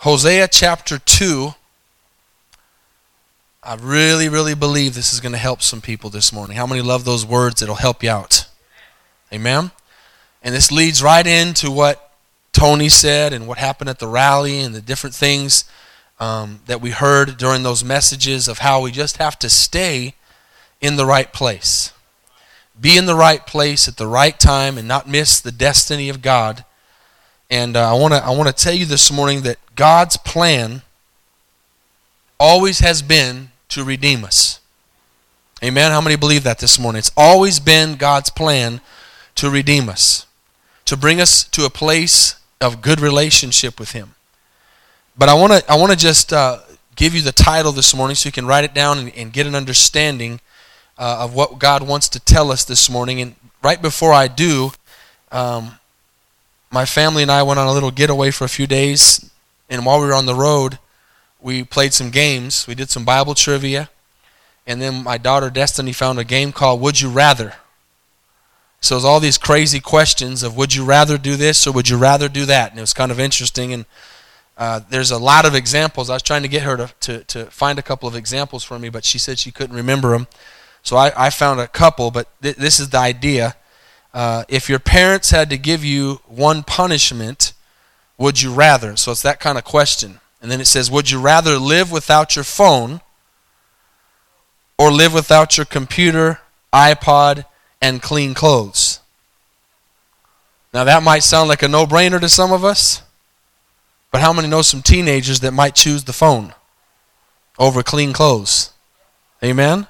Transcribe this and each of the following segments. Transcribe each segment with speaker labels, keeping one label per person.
Speaker 1: Hosea chapter 2. I really, really believe this is going to help some people this morning. How many love those words? It'll help you out. Amen? And this leads right into what Tony said and what happened at the rally and the different things um, that we heard during those messages of how we just have to stay in the right place. Be in the right place at the right time and not miss the destiny of God. And uh, I want to I want to tell you this morning that God's plan always has been to redeem us. Amen. How many believe that this morning? It's always been God's plan to redeem us, to bring us to a place of good relationship with Him. But I want to I want to just uh, give you the title this morning so you can write it down and, and get an understanding uh, of what God wants to tell us this morning. And right before I do, um, my family and I went on a little getaway for a few days. And while we were on the road, we played some games. We did some Bible trivia. And then my daughter Destiny found a game called Would You Rather. So it was all these crazy questions of would you rather do this or would you rather do that? And it was kind of interesting. And uh, there's a lot of examples. I was trying to get her to, to, to find a couple of examples for me, but she said she couldn't remember them. So I, I found a couple, but th- this is the idea. Uh, if your parents had to give you one punishment, would you rather? So it's that kind of question. And then it says, would you rather live without your phone or live without your computer, iPod, and clean clothes? Now that might sound like a no brainer to some of us, but how many know some teenagers that might choose the phone over clean clothes? Amen?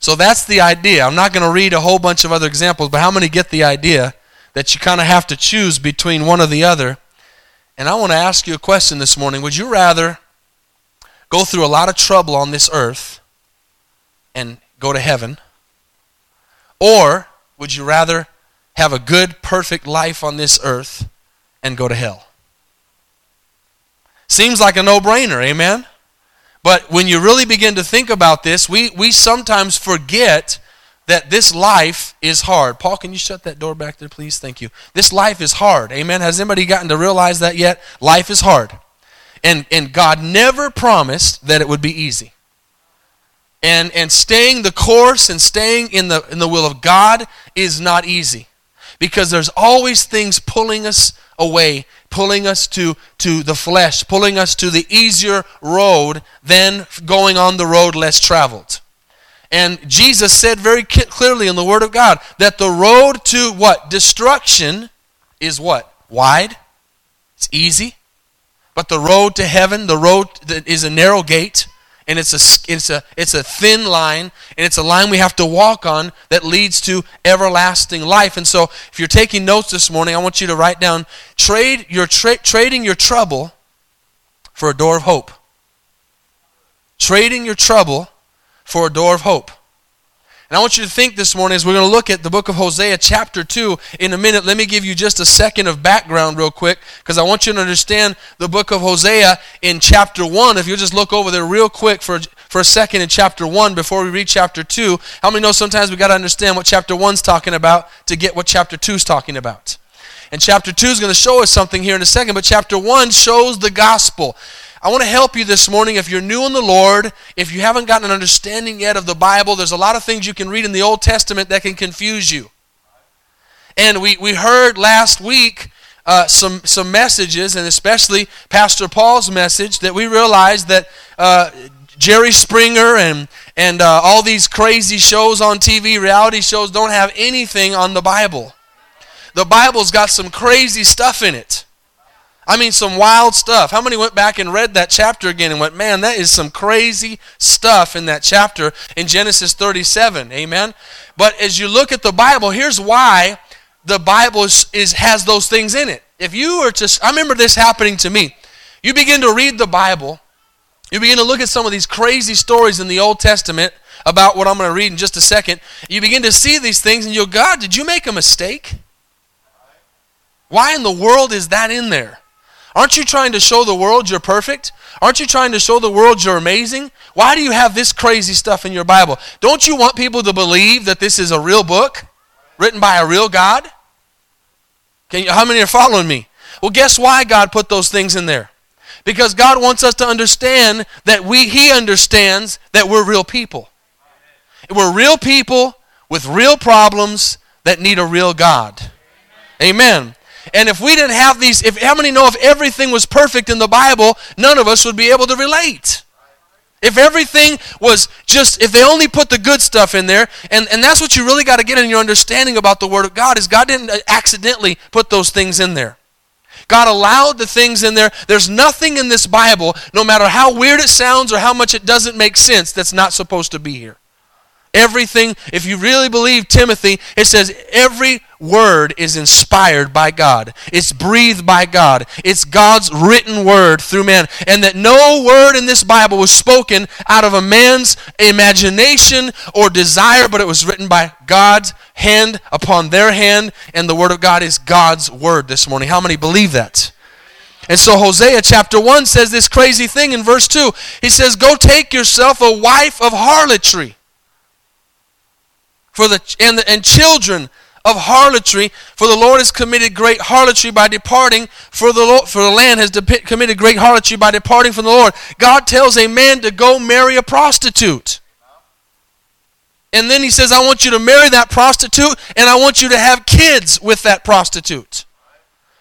Speaker 1: So that's the idea. I'm not going to read a whole bunch of other examples, but how many get the idea that you kind of have to choose between one or the other? And I want to ask you a question this morning. Would you rather go through a lot of trouble on this earth and go to heaven? Or would you rather have a good, perfect life on this earth and go to hell? Seems like a no brainer, amen? But when you really begin to think about this, we, we sometimes forget that this life is hard. Paul, can you shut that door back there, please? Thank you. This life is hard. Amen. Has anybody gotten to realize that yet? Life is hard. And, and God never promised that it would be easy. And, and staying the course and staying in the, in the will of God is not easy. Because there's always things pulling us away pulling us to, to the flesh, pulling us to the easier road than going on the road less traveled. And Jesus said very clearly in the Word of God that the road to what? Destruction is what? Wide. It's easy. But the road to heaven, the road that is a narrow gate, and it's a, it's, a, it's a thin line, and it's a line we have to walk on that leads to everlasting life. And so, if you're taking notes this morning, I want you to write down trade your tra- trading your trouble for a door of hope. Trading your trouble for a door of hope. And I want you to think this morning as we're going to look at the book of Hosea, chapter 2, in a minute. Let me give you just a second of background, real quick, because I want you to understand the book of Hosea in chapter 1. If you'll just look over there real quick for, for a second in chapter 1 before we read chapter 2. How many know sometimes we got to understand what chapter 1's talking about to get what chapter 2's talking about? And chapter 2 is going to show us something here in a second, but chapter 1 shows the gospel. I want to help you this morning if you're new in the Lord, if you haven't gotten an understanding yet of the Bible, there's a lot of things you can read in the Old Testament that can confuse you. And we, we heard last week uh, some, some messages, and especially Pastor Paul's message, that we realized that uh, Jerry Springer and, and uh, all these crazy shows on TV, reality shows, don't have anything on the Bible. The Bible's got some crazy stuff in it. I mean, some wild stuff. How many went back and read that chapter again and went, man, that is some crazy stuff in that chapter in Genesis 37? Amen? But as you look at the Bible, here's why the Bible is, is has those things in it. If you were to, I remember this happening to me. You begin to read the Bible, you begin to look at some of these crazy stories in the Old Testament about what I'm going to read in just a second. You begin to see these things and you go, God, did you make a mistake? Why in the world is that in there? Aren't you trying to show the world you're perfect? Aren't you trying to show the world you're amazing? Why do you have this crazy stuff in your Bible? Don't you want people to believe that this is a real book written by a real God? Can you, how many are following me? Well, guess why God put those things in there? Because God wants us to understand that we he understands that we're real people. We're real people with real problems that need a real God. Amen. And if we didn't have these, if how many know if everything was perfect in the Bible, none of us would be able to relate. If everything was just, if they only put the good stuff in there, and, and that's what you really got to get in your understanding about the Word of God, is God didn't uh, accidentally put those things in there. God allowed the things in there. There's nothing in this Bible, no matter how weird it sounds or how much it doesn't make sense, that's not supposed to be here. Everything, if you really believe Timothy, it says every word is inspired by God. It's breathed by God. It's God's written word through man. And that no word in this Bible was spoken out of a man's imagination or desire, but it was written by God's hand upon their hand. And the word of God is God's word this morning. How many believe that? And so Hosea chapter 1 says this crazy thing in verse 2. He says, Go take yourself a wife of harlotry for the and, the, and children of harlotry, for the Lord has committed great harlotry by departing, for the, Lord, for the land has de- committed great harlotry by departing from the Lord. God tells a man to go marry a prostitute. And then he says, I want you to marry that prostitute, and I want you to have kids with that prostitute.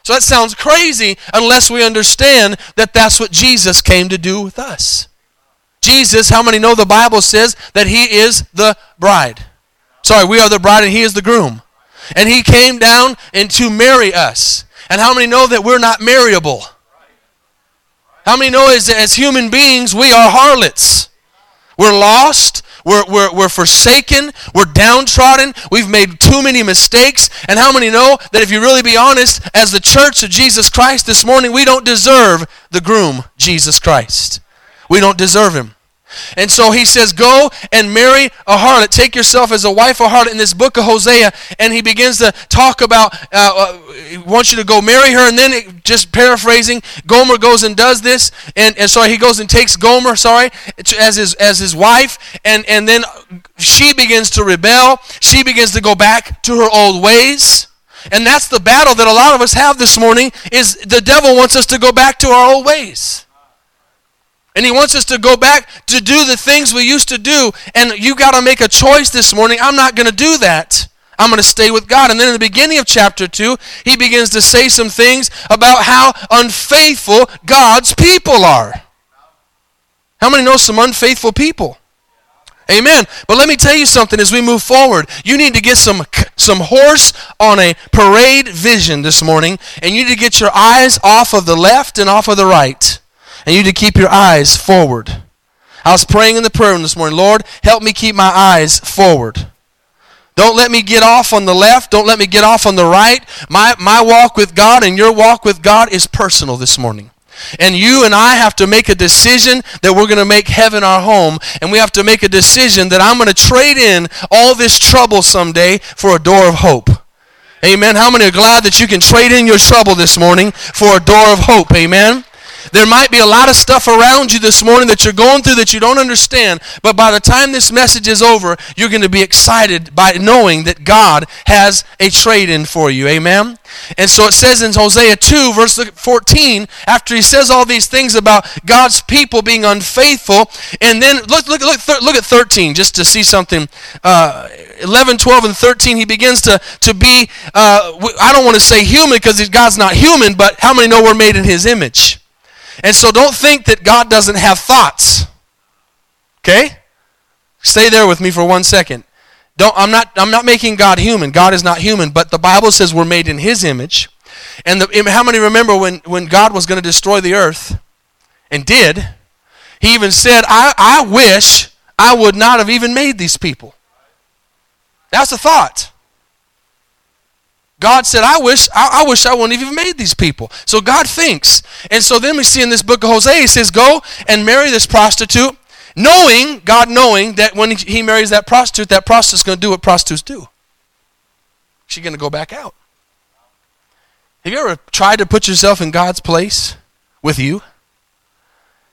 Speaker 1: So that sounds crazy unless we understand that that's what Jesus came to do with us. Jesus, how many know the Bible says that he is the bride? Sorry, we are the bride and he is the groom. And he came down and to marry us. And how many know that we're not marryable? How many know as, as human beings we are harlots? We're lost. We're, we're, we're forsaken. We're downtrodden. We've made too many mistakes. And how many know that if you really be honest, as the church of Jesus Christ this morning, we don't deserve the groom, Jesus Christ. We don't deserve him. And so he says, Go and marry a harlot. Take yourself as a wife of harlot in this book of Hosea. And he begins to talk about, uh, uh, he wants you to go marry her. And then, it, just paraphrasing, Gomer goes and does this. And, and sorry, he goes and takes Gomer, sorry, as his, as his wife. And, and then she begins to rebel. She begins to go back to her old ways. And that's the battle that a lot of us have this morning is the devil wants us to go back to our old ways. And he wants us to go back to do the things we used to do. And you got to make a choice this morning. I'm not going to do that. I'm going to stay with God. And then in the beginning of chapter 2, he begins to say some things about how unfaithful God's people are. How many know some unfaithful people? Amen. But let me tell you something as we move forward. You need to get some some horse on a parade vision this morning and you need to get your eyes off of the left and off of the right and you need to keep your eyes forward. I was praying in the prayer room this morning, Lord, help me keep my eyes forward. Don't let me get off on the left. Don't let me get off on the right. My, my walk with God and your walk with God is personal this morning. And you and I have to make a decision that we're going to make heaven our home. And we have to make a decision that I'm going to trade in all this trouble someday for a door of hope. Amen. How many are glad that you can trade in your trouble this morning for a door of hope? Amen. There might be a lot of stuff around you this morning that you're going through that you don't understand, but by the time this message is over, you're going to be excited by knowing that God has a trade in for you. Amen? And so it says in Hosea 2, verse 14, after he says all these things about God's people being unfaithful, and then look, look, look, look at 13 just to see something. Uh, 11, 12, and 13, he begins to, to be, uh, I don't want to say human because God's not human, but how many know we're made in his image? And so don't think that God doesn't have thoughts. Okay? Stay there with me for one second. Don't, I'm, not, I'm not making God human. God is not human, but the Bible says we're made in His image. And the, how many remember when, when God was going to destroy the earth and did? He even said, I, I wish I would not have even made these people. That's a thought. God said, I wish, I, I, wish I wouldn't have even made these people. So God thinks. And so then we see in this book of Hosea, he says, Go and marry this prostitute, knowing, God knowing that when he marries that prostitute, that prostitute's going to do what prostitutes do. She's going to go back out. Have you ever tried to put yourself in God's place with you?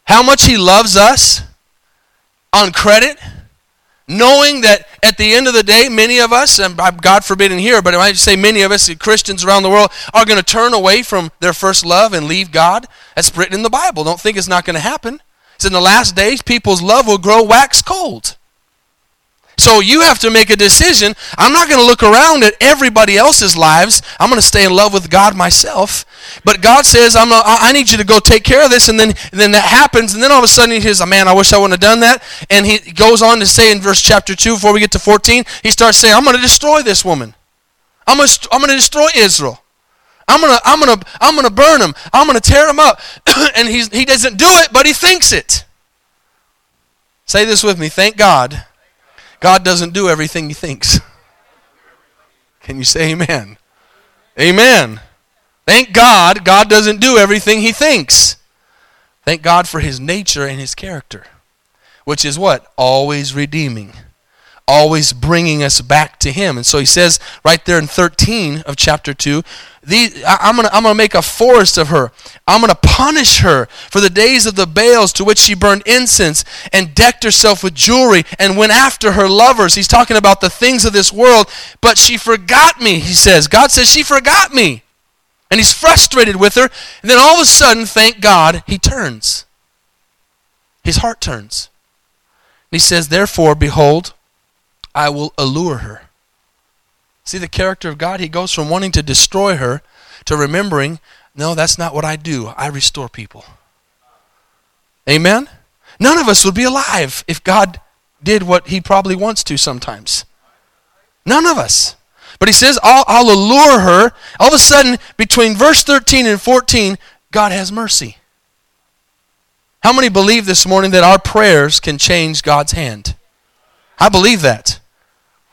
Speaker 1: How much he loves us on credit knowing that at the end of the day, many of us, and God forbid in here, but I might say many of us, Christians around the world, are going to turn away from their first love and leave God. That's written in the Bible. Don't think it's not going to happen. It's in the last days, people's love will grow wax cold. So you have to make a decision. I'm not going to look around at everybody else's lives. I'm going to stay in love with God myself. But God says, I'm a, I need you to go take care of this. And then, and then that happens. And then all of a sudden he says, man, I wish I wouldn't have done that. And he goes on to say in verse chapter 2, before we get to 14, he starts saying, I'm going to destroy this woman. I'm going to, I'm going to destroy Israel. I'm going to, I'm going to, I'm going to burn him. I'm going to tear him up. and he's, he doesn't do it, but he thinks it. Say this with me. Thank God God doesn't do everything he thinks. Can you say amen? Amen. Thank God, God doesn't do everything he thinks. Thank God for his nature and his character, which is what? Always redeeming always bringing us back to him. And so he says right there in 13 of chapter 2, these, I, am going to I'm gonna make a forest of her. I'm going to punish her for the days of the Baals to which she burned incense and decked herself with jewelry and went after her lovers. He's talking about the things of this world, but she forgot me, he says. God says she forgot me. And he's frustrated with her. And then all of a sudden, thank God, he turns. His heart turns. And he says, Therefore, behold, I will allure her. See the character of God? He goes from wanting to destroy her to remembering, no, that's not what I do. I restore people. Amen? None of us would be alive if God did what he probably wants to sometimes. None of us. But he says, I'll, I'll, allure her. All of a sudden, between verse 13 and 14, God has mercy. How many believe this morning that our prayers can change God's hand? I believe that.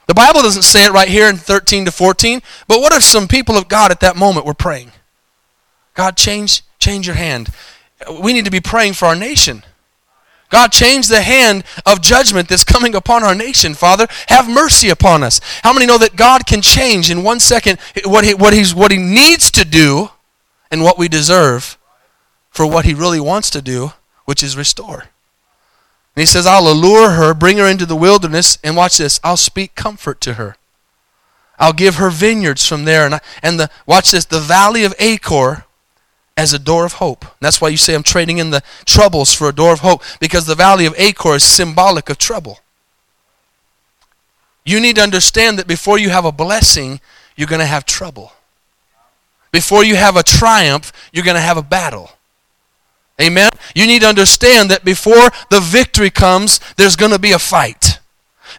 Speaker 1: The Bible doesn't say it right here in 13 to 14, but what if some people of God at that moment were praying? God, change, change your hand. We need to be praying for our nation. God, change the hand of judgment that's coming upon our nation, Father. Have mercy upon us. How many know that God can change in one second what he, what he's, what he needs to do and what we deserve for what he really wants to do, which is restore? And he says, I'll allure her, bring her into the wilderness, and watch this, I'll speak comfort to her. I'll give her vineyards from there. And, I, and the, watch this, the valley of Achor as a door of hope. And that's why you say I'm trading in the troubles for a door of hope, because the valley of Achor is symbolic of trouble. You need to understand that before you have a blessing, you're going to have trouble. Before you have a triumph, you're going to have a battle. Amen? You need to understand that before the victory comes, there's going to be a fight.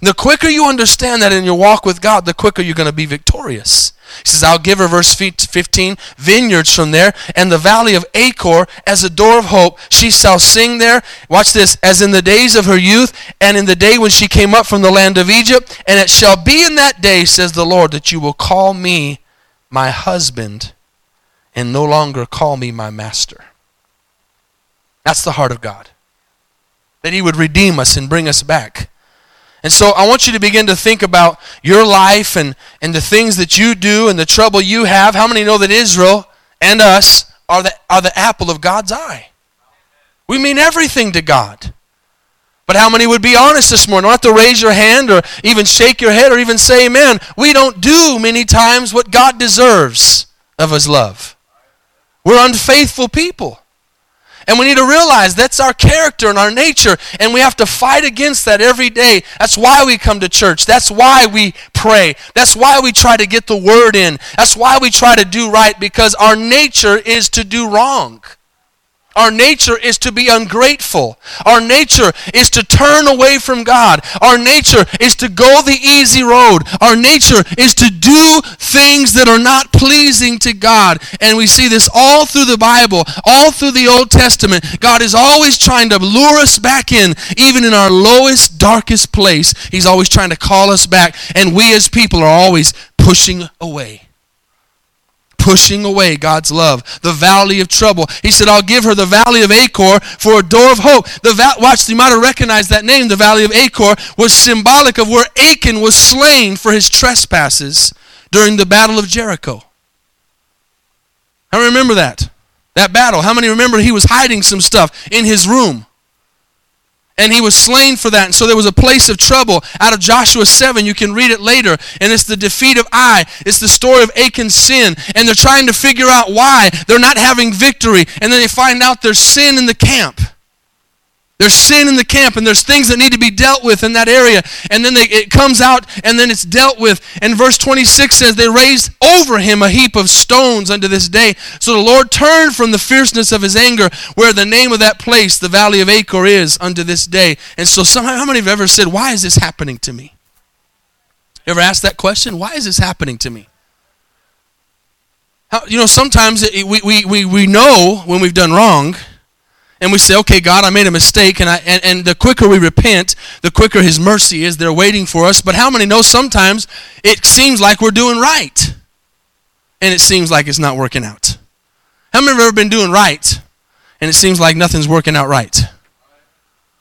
Speaker 1: The quicker you understand that in your walk with God, the quicker you're going to be victorious. He says, I'll give her, verse 15, vineyards from there, and the valley of Achor as a door of hope. She shall sing there. Watch this, as in the days of her youth, and in the day when she came up from the land of Egypt. And it shall be in that day, says the Lord, that you will call me my husband, and no longer call me my master. That's the heart of God. That He would redeem us and bring us back. And so I want you to begin to think about your life and, and the things that you do and the trouble you have. How many know that Israel and us are the, are the apple of God's eye? We mean everything to God. But how many would be honest this morning? Have to raise your hand or even shake your head or even say amen. We don't do many times what God deserves of His love. We're unfaithful people. And we need to realize that's our character and our nature, and we have to fight against that every day. That's why we come to church. That's why we pray. That's why we try to get the word in. That's why we try to do right, because our nature is to do wrong. Our nature is to be ungrateful. Our nature is to turn away from God. Our nature is to go the easy road. Our nature is to do things that are not pleasing to God. And we see this all through the Bible, all through the Old Testament. God is always trying to lure us back in, even in our lowest, darkest place. He's always trying to call us back. And we as people are always pushing away pushing away God's love. The valley of trouble. He said, I'll give her the valley of Achor for a door of hope. The va- Watch, you might have recognized that name. The valley of Achor was symbolic of where Achan was slain for his trespasses during the battle of Jericho. I remember that. That battle. How many remember he was hiding some stuff in his room? And he was slain for that. And so there was a place of trouble. Out of Joshua 7, you can read it later. And it's the defeat of Ai. It's the story of Achan's sin. And they're trying to figure out why they're not having victory. And then they find out there's sin in the camp. There's sin in the camp, and there's things that need to be dealt with in that area. And then they, it comes out, and then it's dealt with. And verse 26 says, They raised over him a heap of stones unto this day. So the Lord turned from the fierceness of his anger, where the name of that place, the valley of Achor, is unto this day. And so, somehow, how many have ever said, Why is this happening to me? You ever asked that question? Why is this happening to me? You know, sometimes it, we, we, we, we know when we've done wrong and we say, okay, God, I made a mistake, and, I, and, and the quicker we repent, the quicker His mercy is. They're waiting for us. But how many know sometimes it seems like we're doing right, and it seems like it's not working out? How many have ever been doing right, and it seems like nothing's working out right?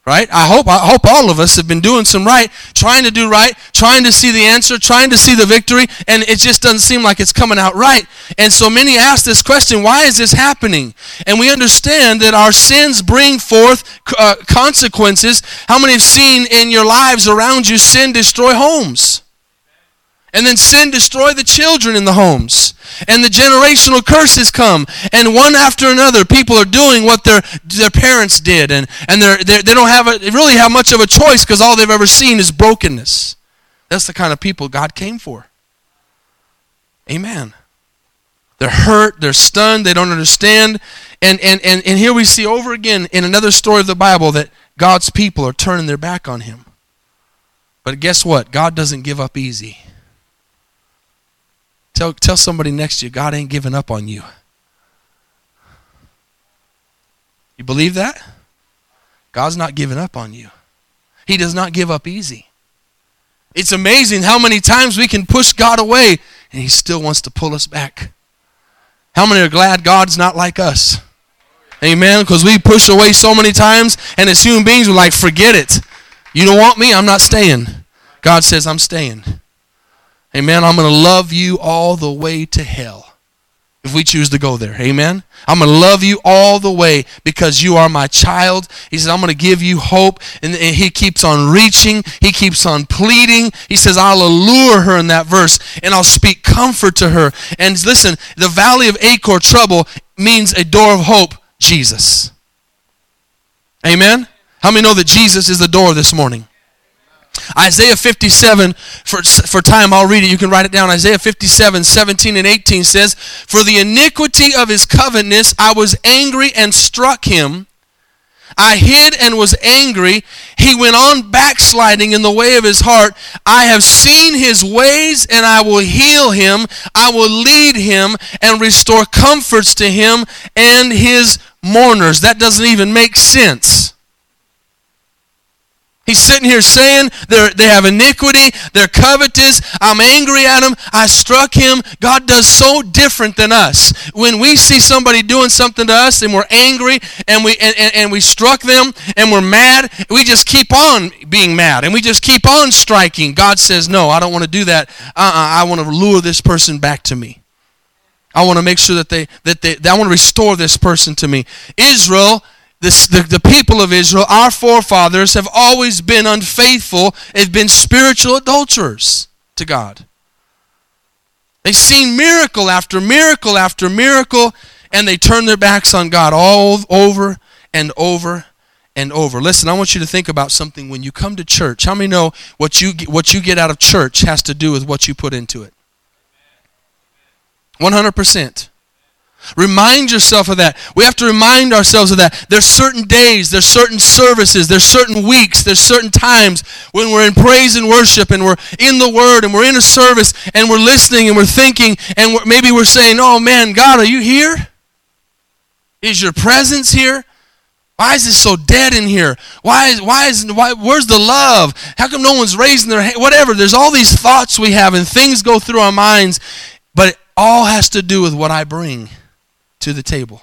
Speaker 1: Right? I hope i hope all of us have been doing some right trying to do right trying to see the answer trying to see the victory and it just doesn't seem like it's coming out right. And so many ask this question why is this happening? And we understand that our sins bring forth uh, consequences. How many have seen in your lives around you sin destroy homes and then sin destroy the children in the homes. And the generational curses come. And one after another, people are doing what their, their parents did. And, and they're, they're, they don't have a, really have much of a choice because all they've ever seen is brokenness. That's the kind of people God came for. Amen. They're hurt, they're stunned, they don't understand. And, and, and, and here we see over again in another story of the Bible that God's people are turning their back on Him. But guess what? God doesn't give up easy. Tell, tell somebody next to you, God ain't giving up on you. You believe that? God's not giving up on you. He does not give up easy. It's amazing how many times we can push God away and He still wants to pull us back. How many are glad God's not like us? Amen. Because we push away so many times, and as human beings, we're like, forget it. You don't want me? I'm not staying. God says, I'm staying. Amen. I'm going to love you all the way to hell if we choose to go there. Amen. I'm going to love you all the way because you are my child. He says, I'm going to give you hope. And, and, he keeps on reaching. He keeps on pleading. He says, I'll allure her in that verse and I'll speak comfort to her. And listen, the valley of Achor trouble means a door of hope, Jesus. Amen. How many know that Jesus is the door this morning? Isaiah 57, for, for time I'll read it, you can write it down. Isaiah 57, 17 and 18 says, For the iniquity of his covetousness I was angry and struck him. I hid and was angry. He went on backsliding in the way of his heart. I have seen his ways and I will heal him. I will lead him and restore comforts to him and his mourners. That doesn't even make sense. He's sitting here saying they have iniquity, they're covetous, I'm angry at him, I struck him. God does so different than us. When we see somebody doing something to us and we're angry and we, and, and, and we struck them and we're mad, we just keep on being mad and we just keep on striking. God says, No, I don't want to do that. Uh-uh, I want to lure this person back to me. I want to make sure that they, that they, that I want to restore this person to me. Israel this, the, the people of Israel, our forefathers, have always been unfaithful. They've been spiritual adulterers to God. They've seen miracle after miracle after miracle, and they turn their backs on God all over and over and over. Listen, I want you to think about something when you come to church. How many know what you, what you get out of church has to do with what you put into it? 100%. Remind yourself of that. We have to remind ourselves of that. There's certain days, there's certain services, there's certain weeks, there's certain times when we're in praise and worship and we're in the Word and we're in a service and we're listening and we're thinking and we're, maybe we're saying, Oh man, God, are you here? Is your presence here? Why is it so dead in here? Why is why is why where's the love? How come no one's raising their hand? Whatever. There's all these thoughts we have and things go through our minds, but it all has to do with what I bring to the table.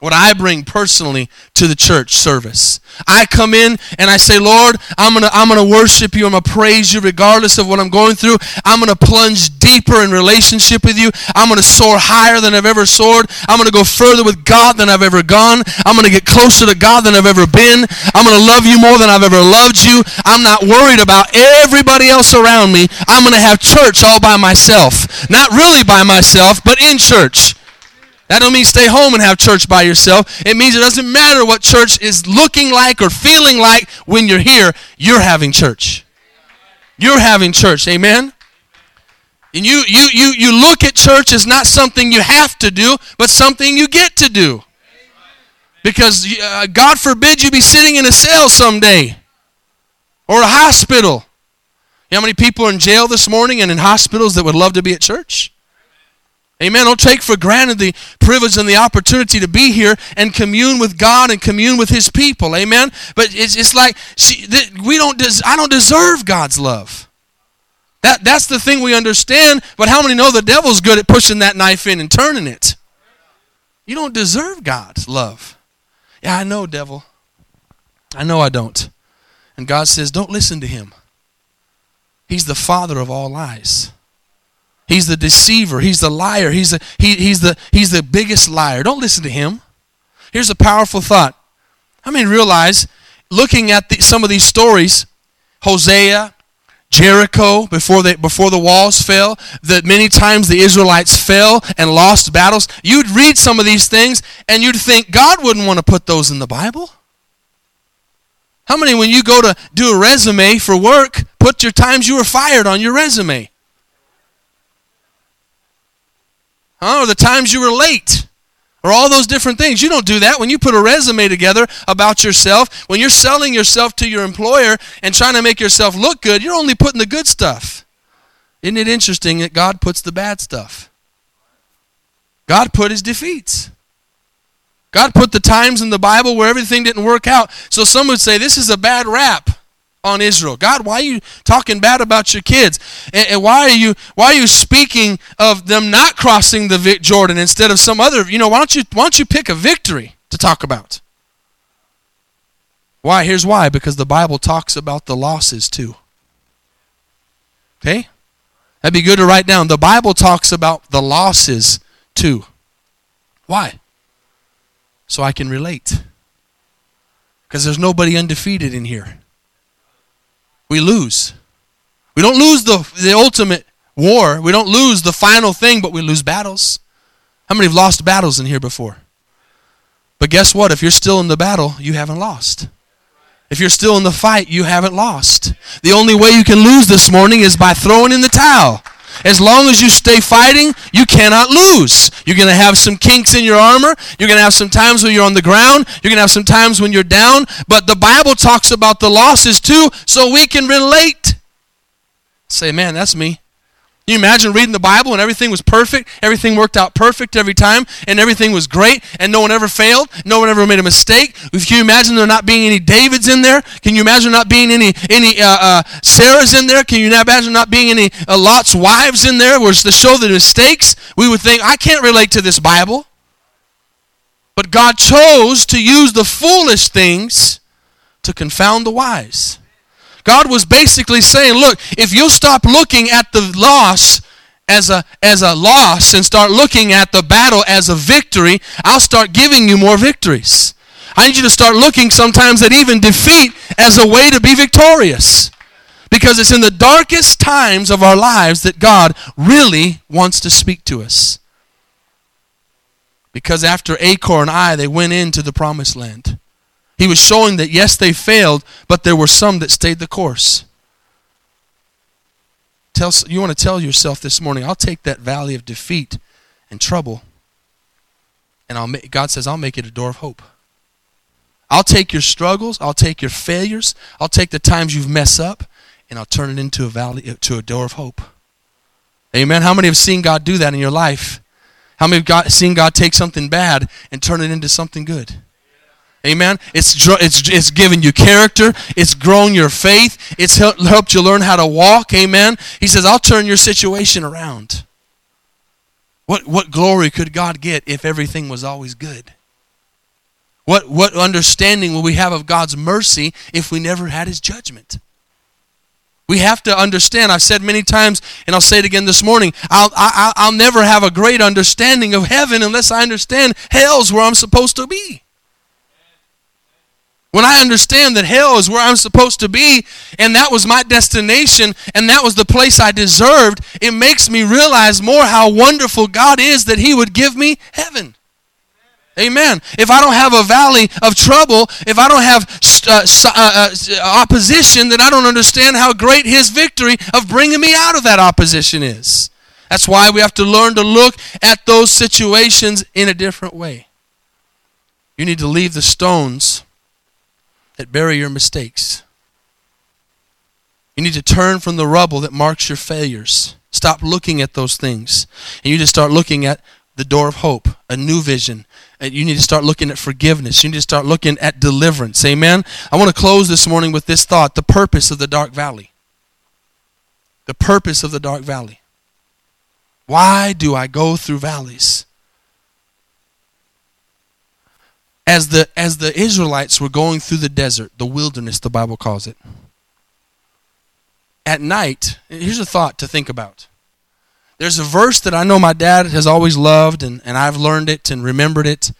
Speaker 1: what I bring personally to the church service. I come in and I say, Lord, I'm gonna I'm gonna worship you. I'm gonna praise you regardless of what I'm going through. I'm gonna plunge deeper in relationship with you. I'm gonna soar higher than I've ever soared. I'm gonna go further with God than I've ever gone. I'm gonna get closer to God than I've ever been. I'm gonna love you more than I've ever loved you. I'm not worried about everybody else around me. I'm gonna have church all by myself. Not really by myself, but in church. That don't mean stay home and have church by yourself. It means it doesn't matter what church is looking like or feeling like when you're here, you're having church. You're having church. Amen. And you you you you look at church as not something you have to do, but something you get to do. Because uh, God forbid you be sitting in a cell someday or a hospital. You know how many people are in jail this morning and in hospitals that would love to be at church? Amen. Don't take for granted the privilege and the opportunity to be here and commune with God and commune with His people. Amen. But it's, it's like she, we don't. Des, I don't deserve God's love. That that's the thing we understand. But how many know the devil's good at pushing that knife in and turning it? You don't deserve God's love. Yeah, I know, devil. I know I don't. And God says, don't listen to him. He's the father of all lies. He's the deceiver. He's the liar. He's the, he, he's, the, he's the biggest liar. Don't listen to him. Here's a powerful thought. I mean, realize, looking at the, some of these stories, Hosea, Jericho, before, they, before the walls fell, that many times the Israelites fell and lost battles, you'd read some of these things and you'd think God wouldn't want to put those in the Bible. How many, when you go to do a resume for work, put your times you were fired on your resume? Huh? or the times you were late, or all those different things. You don't do that when you put a resume together about yourself. When you're selling yourself to your employer and trying to make yourself look good, you're only putting the good stuff. Isn't it interesting that God puts the bad stuff? God put his defeats. God put the times in the Bible where everything didn't work out. So some would say this is a bad rap on Israel. God, why are you talking bad about your kids? And, and, why are you why are you speaking of them not crossing the Jordan instead of some other? You know, why don't you why don't you pick a victory to talk about? Why? Here's why. Because the Bible talks about the losses too. Okay? That'd be good to write down. The Bible talks about the losses too. Why? So I can relate. Because there's nobody undefeated in here we lose. We don't lose the, the ultimate war. We don't lose the final thing, but we lose battles. How many have lost battles in here before? But guess what? If you're still in the battle, you haven't lost. If you're still in the fight, you haven't lost. The only way you can lose this morning is by throwing in the towel. As long as you stay fighting, you cannot lose. You're going to have some kinks in your armor. You're going to have some times when you're on the ground. You're going to have some times when you're down. But the Bible talks about the losses too, so we can relate. Say, man, that's me you imagine reading the Bible and everything was perfect? Everything worked out perfect every time, and everything was great, and no one ever failed? No one ever made a mistake? Can you imagine there not being any Davids in there? Can you imagine not being any, any uh, uh, Sarahs in there? Can you imagine not being any uh, Lot's wives in there? Was to show the mistakes? We would think, I can't relate to this Bible. But God chose to use the foolish things to confound the wise. God was basically saying, look, if you'll stop looking at the loss as a, as a loss and start looking at the battle as a victory, I'll start giving you more victories. I need you to start looking sometimes at even defeat as a way to be victorious. Because it's in the darkest times of our lives that God really wants to speak to us. Because after Achor and I, they went into the promised land. He was showing that, yes, they failed, but there were some that stayed the course. Tell, you want to tell yourself this morning, I'll take that valley of defeat and trouble, and I'll make, God says, I'll make it a door of hope. I'll take your struggles, I'll take your failures, I'll take the times you've messed up, and I'll turn it into a valley, uh, to a door of hope. Amen. How many have seen God do that in your life? How many have got, seen God take something bad and turn it into something good? Amen. It's, it's, it's given you character. It's grown your faith. It's helped you learn how to walk. Amen. He says, I'll turn your situation around. What, what glory could God get if everything was always good? What, what understanding will we have of God's mercy if we never had his judgment? We have to understand. I've said many times, and I'll say it again this morning. I'll, I, I'll never have a great understanding of heaven unless I understand hell's where I'm supposed to be. When I understand that hell is where I'm supposed to be, and that was my destination, and that was the place I deserved, it makes me realize more how wonderful God is that He would give me heaven. Amen. If I don't have a valley of trouble, if I don't have uh, uh, uh, opposition, then I don't understand how great His victory of bringing me out of that opposition is. That's why we have to learn to look at those situations in a different way. You need to leave the stones that bury your mistakes. You need to turn from the rubble that marks your failures. Stop looking at those things. And you just start looking at the door of hope, a new vision. And you need to start looking at forgiveness. You need to start looking at deliverance. Amen. I want to close this morning with this thought the purpose of the dark valley. The purpose of the dark valley. Why do I go through valleys? As the, as the Israelites were going through the desert, the wilderness, the Bible calls it, at night, here's a thought to think about. There's a verse that I know my dad has always loved, and, and I've learned it and remembered it.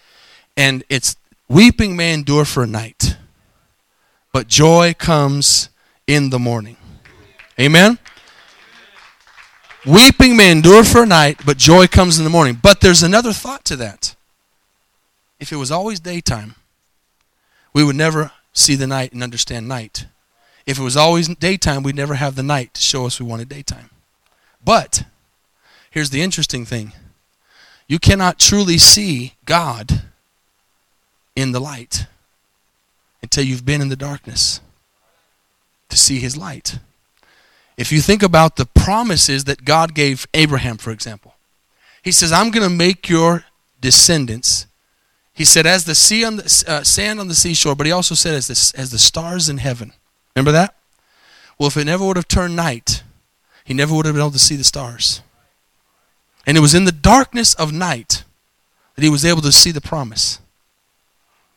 Speaker 1: And it's Weeping may endure for a night, but joy comes in the morning. Amen? Weeping may endure for a night, but joy comes in the morning. But there's another thought to that. If it was always daytime, we would never see the night and understand night. If it was always daytime, we'd never have the night to show us we wanted daytime. But Here's the interesting thing you cannot truly see God in the light until you've been in the darkness to see his light. If you think about the promises that God gave Abraham, for example, he says, I'm going to make your descendants. He said, as the sea on the, uh, sand on the seashore, but he also said, as the, as the stars in heaven. Remember that? Well, if it never would have turned night, he never would have been able to see the stars. And it was in the darkness of night that he was able to see the promise.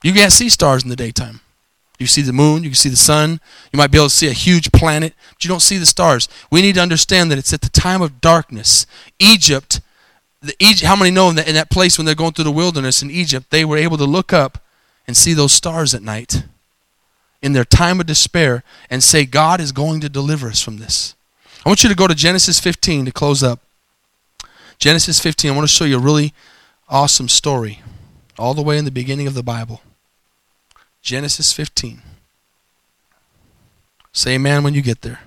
Speaker 1: You can't see stars in the daytime. You see the moon, you can see the sun, you might be able to see a huge planet, but you don't see the stars. We need to understand that it's at the time of darkness. Egypt, the Egypt how many know that, in that place when they're going through the wilderness in Egypt, they were able to look up and see those stars at night in their time of despair and say, God is going to deliver us from this. I want you to go to Genesis 15 to close up. Genesis 15, I want to show you a really awesome story, all the way in the beginning of the Bible. Genesis 15. Say amen when you get there.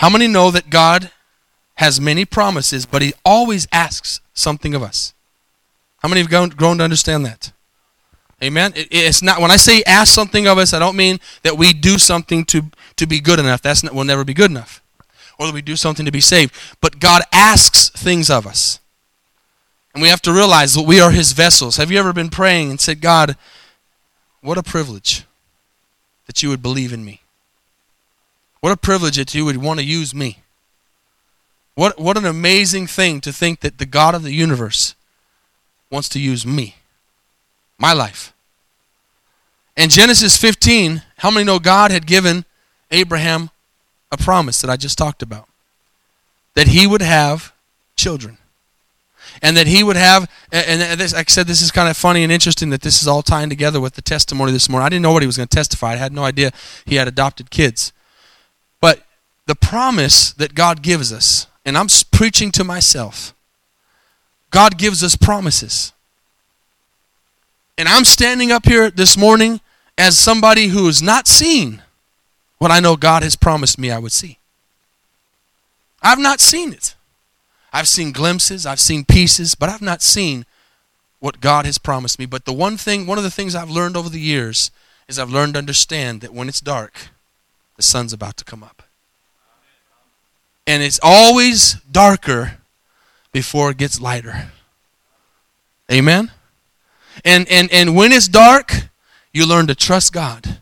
Speaker 1: How many know that God has many promises, but He always asks something of us? How many have grown, to understand that? Amen. It, it's not when I say ask something of us, I don't mean that we do something to to be good enough. That's not, will never be good enough, or that we do something to be saved. But God asks things of us, and we have to realize that we are His vessels. Have you ever been praying and said, God, what a privilege that you would believe in me. What a privilege that you would want to use me. What what an amazing thing to think that the God of the universe wants to use me, my life. In Genesis 15, how many know God had given Abraham a promise that I just talked about? That he would have children. And that he would have, and this, like I said, this is kind of funny and interesting that this is all tying together with the testimony this morning. I didn't know what he was going to testify. I had no idea he had adopted kids. The promise that God gives us, and I'm preaching to myself, God gives us promises. And I'm standing up here this morning as somebody who has not seen what I know God has promised me I would see. I've not seen it. I've seen glimpses, I've seen pieces, but I've not seen what God has promised me. But the one thing, one of the things I've learned over the years is I've learned to understand that when it's dark, the sun's about to come up. And it's always darker before it gets lighter. Amen? And, and, and when it's dark, you learn to trust God.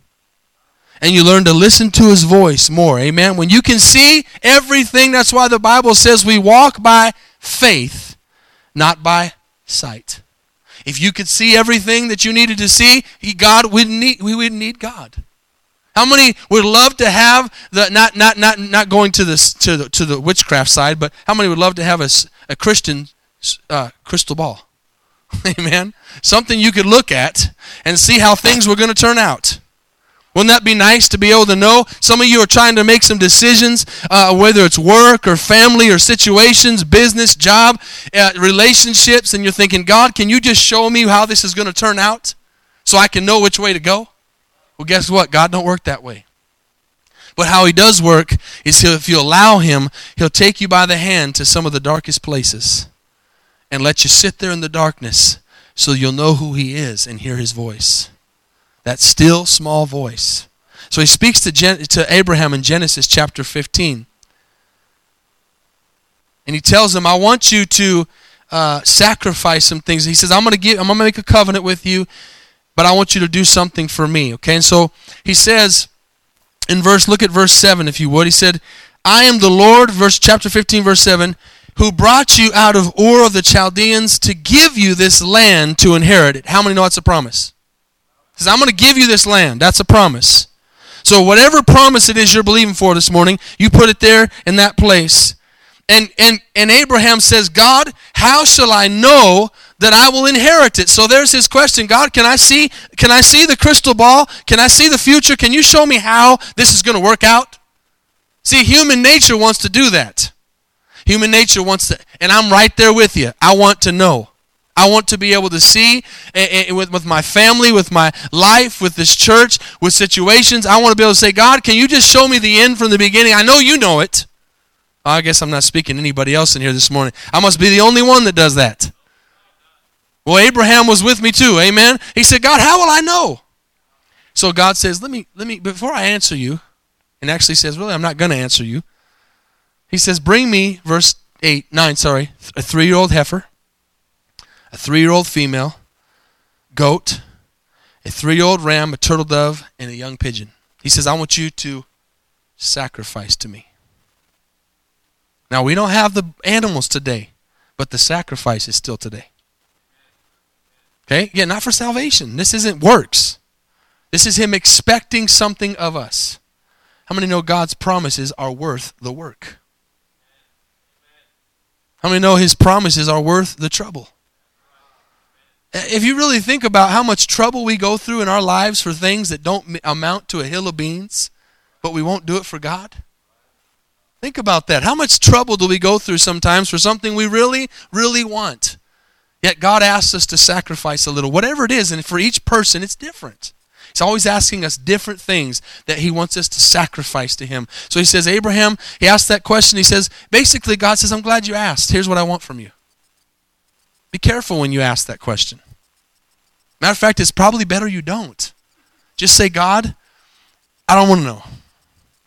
Speaker 1: and you learn to listen to his voice more. Amen. When you can see everything, that's why the Bible says we walk by faith, not by sight. If you could see everything that you needed to see, God wouldn't need, we wouldn't need God. How many would love to have the not not not not going to this to the to the witchcraft side, but how many would love to have a, a Christian uh, crystal ball? Amen. Something you could look at and see how things were going to turn out. Wouldn't that be nice to be able to know? Some of you are trying to make some decisions, uh, whether it's work or family or situations, business, job, uh, relationships, and you're thinking, God, can you just show me how this is going to turn out so I can know which way to go? Well, guess what? God don't work that way. But how he does work is if you allow him, he'll take you by the hand to some of the darkest places and let you sit there in the darkness so you'll know who he is and hear his voice. That still small voice. So he speaks to, Gen- to Abraham in Genesis chapter 15. And he tells him, I want you to uh, sacrifice some things. He says, I'm going to give, I'm going to make a covenant with you, but I want you to do something for me. Okay, and so he says in verse, look at verse 7 if you would. He said, I am the Lord, verse chapter 15, verse 7, who brought you out of Ur of the Chaldeans to give you this land to inherit it. How many know it's a promise? He says, I'm going to give you this land. That's a promise. So whatever promise it is you're believing for this morning, you put it there in that place. And and and Abraham says, God, how shall I know that I will inherit it? So there's his question. God, can I see can I see the crystal ball? Can I see the future? Can you show me how this is going to work out? See, human nature wants to do that. Human nature wants to, and I'm right there with you. I want to know. I want to be able to see eh, eh, with, with my family, with my life, with this church, with situations. I want to be able to say, God, can you just show me the end from the beginning? I know you know it. Oh, I guess I'm not speaking to anybody else in here this morning. I must be the only one that does that. Well, Abraham was with me too. Amen. He said, God, how will I know? So God says, let me, let me, before I answer you, and actually says, really, I'm not going to answer you. He says, bring me, verse 8, 9, sorry, a three year old heifer a three year old female, goat, a three year old ram, a turtle dove, and a young pigeon. He says, I want you to sacrifice to me. Now, we don't have the animals today, but the sacrifice is still today. Okay? Yeah, not for salvation. This isn't works. This is Him expecting something of us. How many know God's promises are worth the work? How many know His promises are worth the trouble? If you really think about how much trouble we go through in our lives for things that don't amount to a hill of beans, but we won't do it for God. Think about that. How much trouble do we go through sometimes for something we really, really want? Yet God asks us to sacrifice a little, whatever it is, and for each person it's different. He's always asking us different things that he wants us to sacrifice to him. So he says, Abraham, he asked that question. He says, basically, God says, I'm glad you asked. Here's what I want from you. Be careful when you ask that question. Matter of fact, it's probably better you don't. Just say, God, I don't want to know.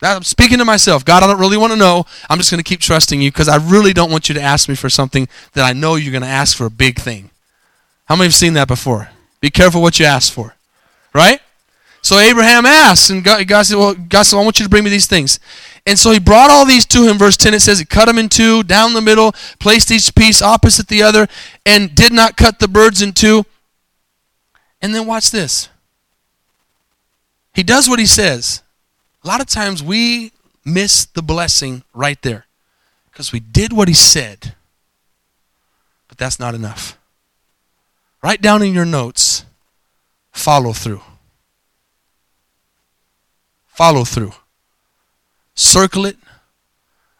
Speaker 1: I'm speaking to myself. God, I don't really want to know. I'm just going to keep trusting you because I really don't want you to ask me for something that I know you're going to ask for a big thing. How many have seen that before? Be careful what you ask for. Right? So Abraham asked, and God, God, said, Well, God said, I want you to bring me these things. And so he brought all these to him. Verse 10, it says, He cut them in two, down the middle, placed each piece opposite the other, and did not cut the birds in two. And then watch this. He does what he says. A lot of times we miss the blessing right there because we did what he said. But that's not enough. Write down in your notes follow through. Follow through. Circle it,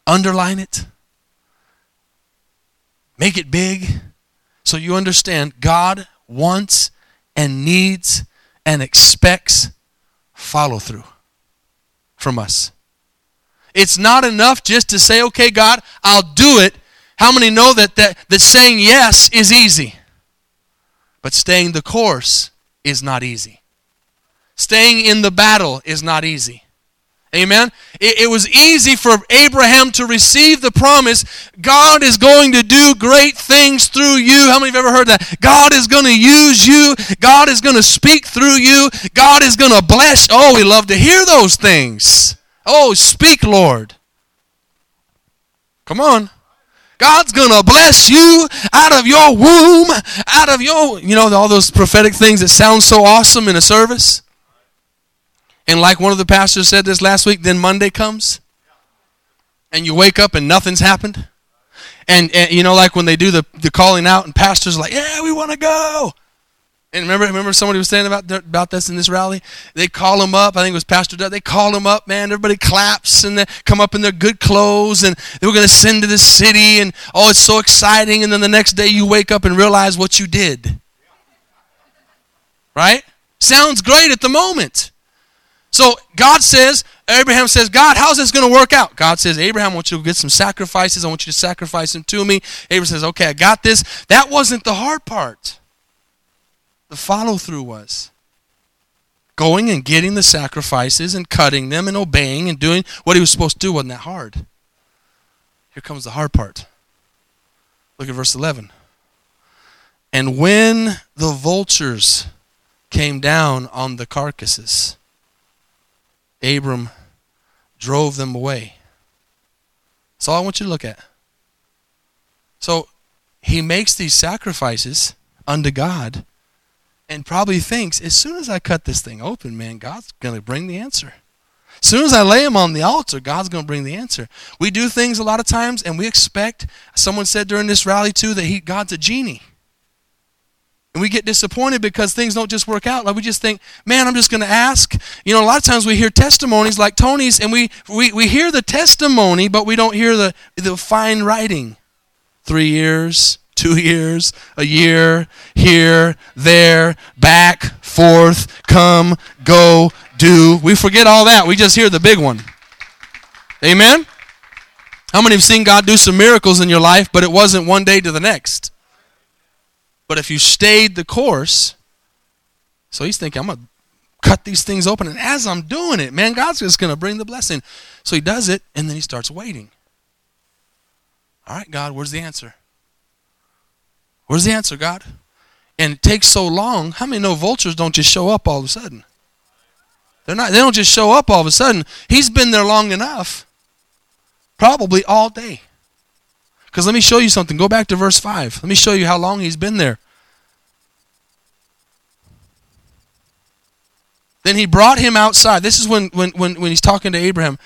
Speaker 1: underline it, make it big so you understand God wants and needs and expects follow through from us. It's not enough just to say, okay, God, I'll do it. How many know that, that, that saying yes is easy? But staying the course is not easy. Staying in the battle is not easy. Amen. It, it, was easy for Abraham to receive the promise God is going to do great things through you. How many have ever heard that? God is going to use you. God is going to speak through you. God is going to bless. Oh, we love to hear those things. Oh, speak, Lord. Come on. God's going to bless you out of your womb, out of your, you know, all those prophetic things that sound so awesome in a service. And like one of the pastors said this last week, then Monday comes and you wake up and nothing's happened. And, and you know, like when they do the, the calling out and pastors like, yeah, we want to go. And remember, remember somebody was saying about about this in this rally. They call him up. I think it was Pastor Doug. They call him up, man. Everybody claps and they come up in their good clothes, and they were going to send to the city, and oh, it's so exciting. And then the next day, you wake up and realize what you did. Right? Sounds great at the moment. So God says, Abraham says, God, how's this going to work out? God says, Abraham, I want you to get some sacrifices. I want you to sacrifice them to me. Abraham says, okay, I got this. That wasn't the hard part. The follow through was going and getting the sacrifices and cutting them and obeying and doing what he was supposed to do wasn't that hard. Here comes the hard part. Look at verse 11. And when the vultures came down on the carcasses, Abram drove them away. That's all I want you to look at. So he makes these sacrifices unto God and probably thinks, as soon as I cut this thing open, man, God's going to bring the answer. As soon as I lay him on the altar, God's going to bring the answer. We do things a lot of times and we expect, someone said during this rally too, that he, God's a genie. And we get disappointed because things don't just work out. Like we just think, man, I'm just going to ask. You know, a lot of times we hear testimonies like Tony's, and we, we, we hear the testimony, but we don't hear the, the fine writing. Three years, two years, a year, here, there, back, forth, come, go, do. We forget all that. We just hear the big one. Amen? How many have seen God do some miracles in your life, but it wasn't one day to the next? But if you stayed the course, so he's thinking, I'm going to cut these things open. And as I'm doing it, man, God's just going to bring the blessing. So he does it, and then he starts waiting. All right, God, where's the answer? Where's the answer, God? And it takes so long. How many know vultures don't just show up all of a sudden? They're not, they don't just show up all of a sudden. He's been there long enough. Probably all day. Because let me show you something. Go back to verse 5. Let me show you how long he's been there. Then he brought him outside. This is when, when, when, when he's talking to Abraham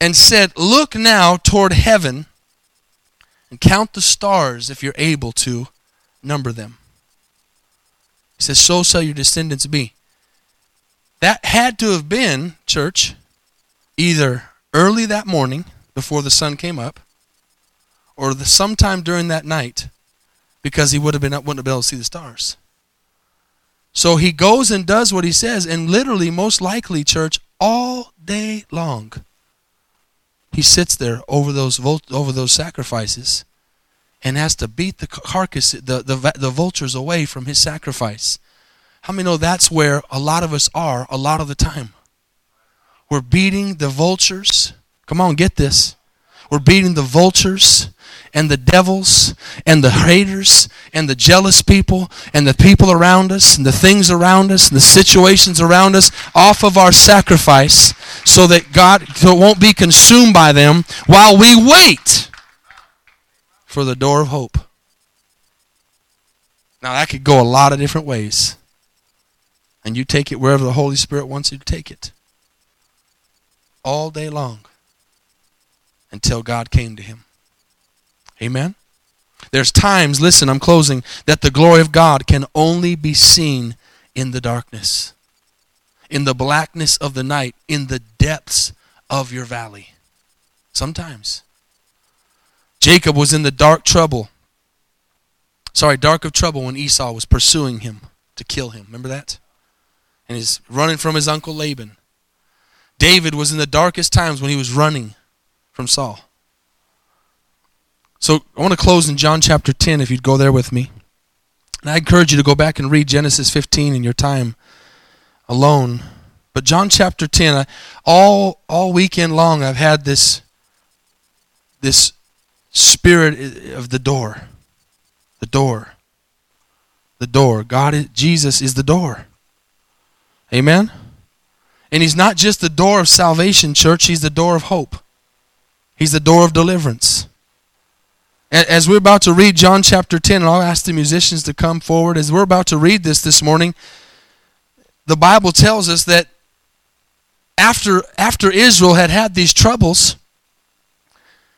Speaker 1: and said, Look now toward heaven and count the stars if you're able to number them. He says, So shall your descendants be. That had to have been, church, either early that morning before the sun came up or the, sometime during that night because he would have been wouldn't have been able to see the stars. So he goes and does what he says, and literally, most likely, church, all day long, he sits there over those over those sacrifices, and has to beat the carcass, the, the the vultures away from his sacrifice. How many know that's where a lot of us are a lot of the time? We're beating the vultures. Come on, get this. We're beating the vultures and the devils and the haters and the jealous people and the people around us and the things around us and the situations around us off of our sacrifice so that God so won't be consumed by them while we wait for the door of hope. Now that could go a lot of different ways. And you take it wherever the Holy Spirit wants you to take it. All day long until God came to him. Amen? There's times, listen, I'm closing, that the glory of God can only be seen in the darkness, in the blackness of the night, in the depths of your valley. Sometimes. Jacob was in the dark trouble. Sorry, dark of trouble when Esau was pursuing him to kill him. Remember that? And he's running from his uncle Laban. David was in the darkest times when he was running from Saul. So I want to close in John chapter 10 if you'd go there with me. And I encourage you to go back and read Genesis 15 in your time alone. But John chapter 10, I, all all weekend long I've had this this spirit of the door. The door. The door. God is, Jesus is the door. Amen. And he's not just the door of salvation, church, he's the door of hope. He's the door of deliverance. As we're about to read John chapter 10, and I'll ask the musicians to come forward, as we're about to read this this morning, the Bible tells us that after, after Israel had had these troubles,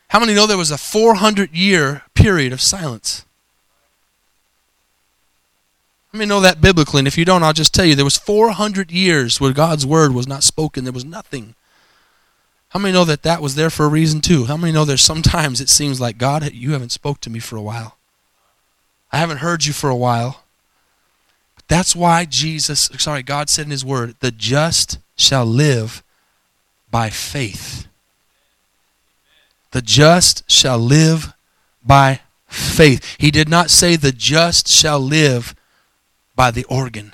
Speaker 1: how many know there was a 400 year period of silence? Let me know that biblically, and if you don't, I'll just tell you there was 400 years where God's word was not spoken. There was nothing. How many know that that was there for a reason too? How many know there's sometimes it seems like God, you haven't spoke to me for a while. I haven't heard you for a while. That's why Jesus, sorry, God said in His Word, the just shall live by faith. The just shall live by faith. He did not say the just shall live by the organ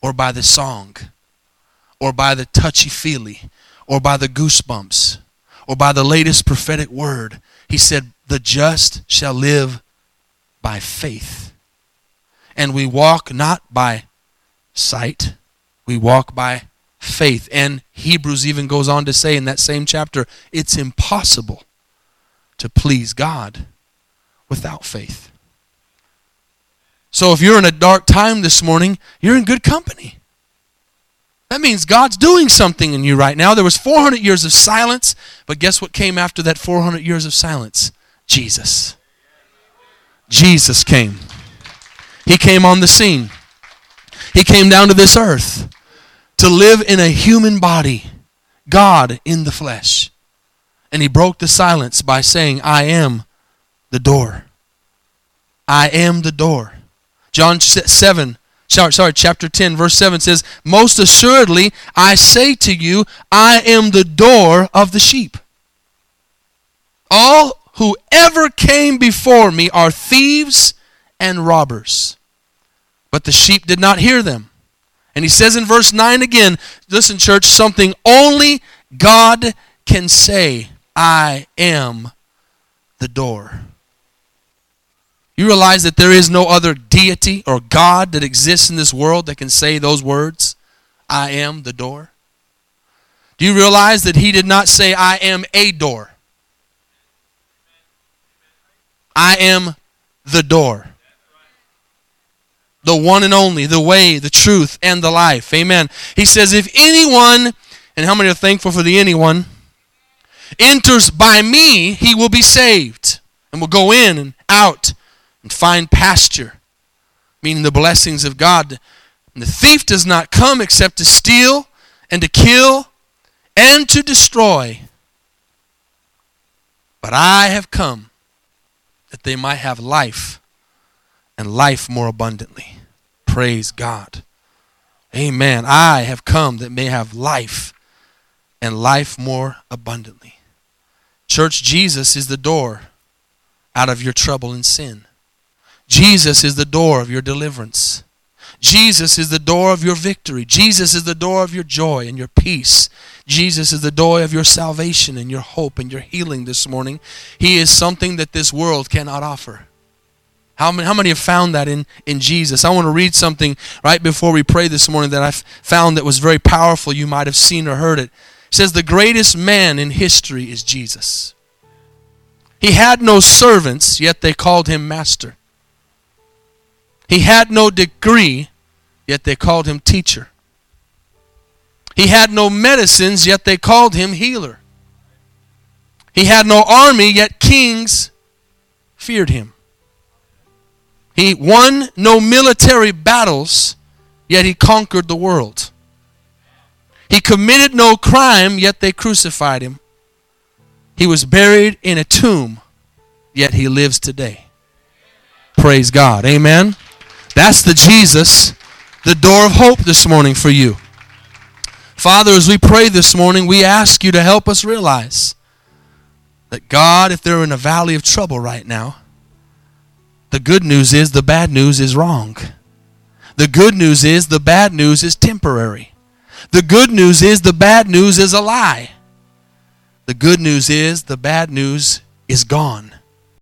Speaker 1: or by the song or by the touchy feely or by the goosebumps or by the latest prophetic word. He said, The just shall live by faith. And we walk not by sight, we walk by faith. And Hebrews even goes on to say in that same chapter, it's impossible to please God without faith. So if you're in a dark time this morning, you're in good company. That means God's doing something in you right now. There was 400 years of silence, but guess what came after that 400 years of silence? Jesus. Jesus came. He came on the scene. He came down to this earth to live in a human body, God in the flesh. And he broke the silence by saying, I am the door. I am the door. John 7 sorry, chapter 10, verse 7 says, Most assuredly, I say to you, I am the door of the sheep. All who ever came before me are thieves and robbers. But the sheep did not hear them. And he says in verse 9 again, listen, church, something only God can say I am the door. You realize that there is no other deity or God that exists in this world that can say those words, I am the door? Do you realize that he did not say, I am a door? I am the door. The one and only, the way, the truth, and the life. Amen. He says, if anyone, and how many are thankful for the anyone, enters by me, he will be saved and will go in and out and find pasture, meaning the blessings of God. And the thief does not come except to steal and to kill and to destroy. But I have come that they might have life and life more abundantly. Praise God. Amen. I have come that may have life and life more abundantly. Church, Jesus is the door out of your trouble and sin. Jesus is the door of your deliverance. Jesus is the door of your victory. Jesus is the door of your joy and your peace. Jesus is the door of your salvation and your hope and your healing this morning. He is something that this world cannot offer. How many, how many have found that in, in Jesus? I want to read something right before we pray this morning that I found that was very powerful. You might have seen or heard it. It says, The greatest man in history is Jesus. He had no servants, yet they called him master. He had no degree, yet they called him teacher. He had no medicines, yet they called him healer. He had no army, yet kings feared him. He won no military battles, yet he conquered the world. He committed no crime, yet they crucified him. He was buried in a tomb, yet he lives today. Praise God. Amen. That's the Jesus, the door of hope this morning for you. Father, as we pray this morning, we ask you to help us realize that God, if they're in a valley of trouble right now, the good news is the bad news is wrong. The good news is the bad news is temporary. The good news is the bad news is a lie. The good news is the bad news is gone.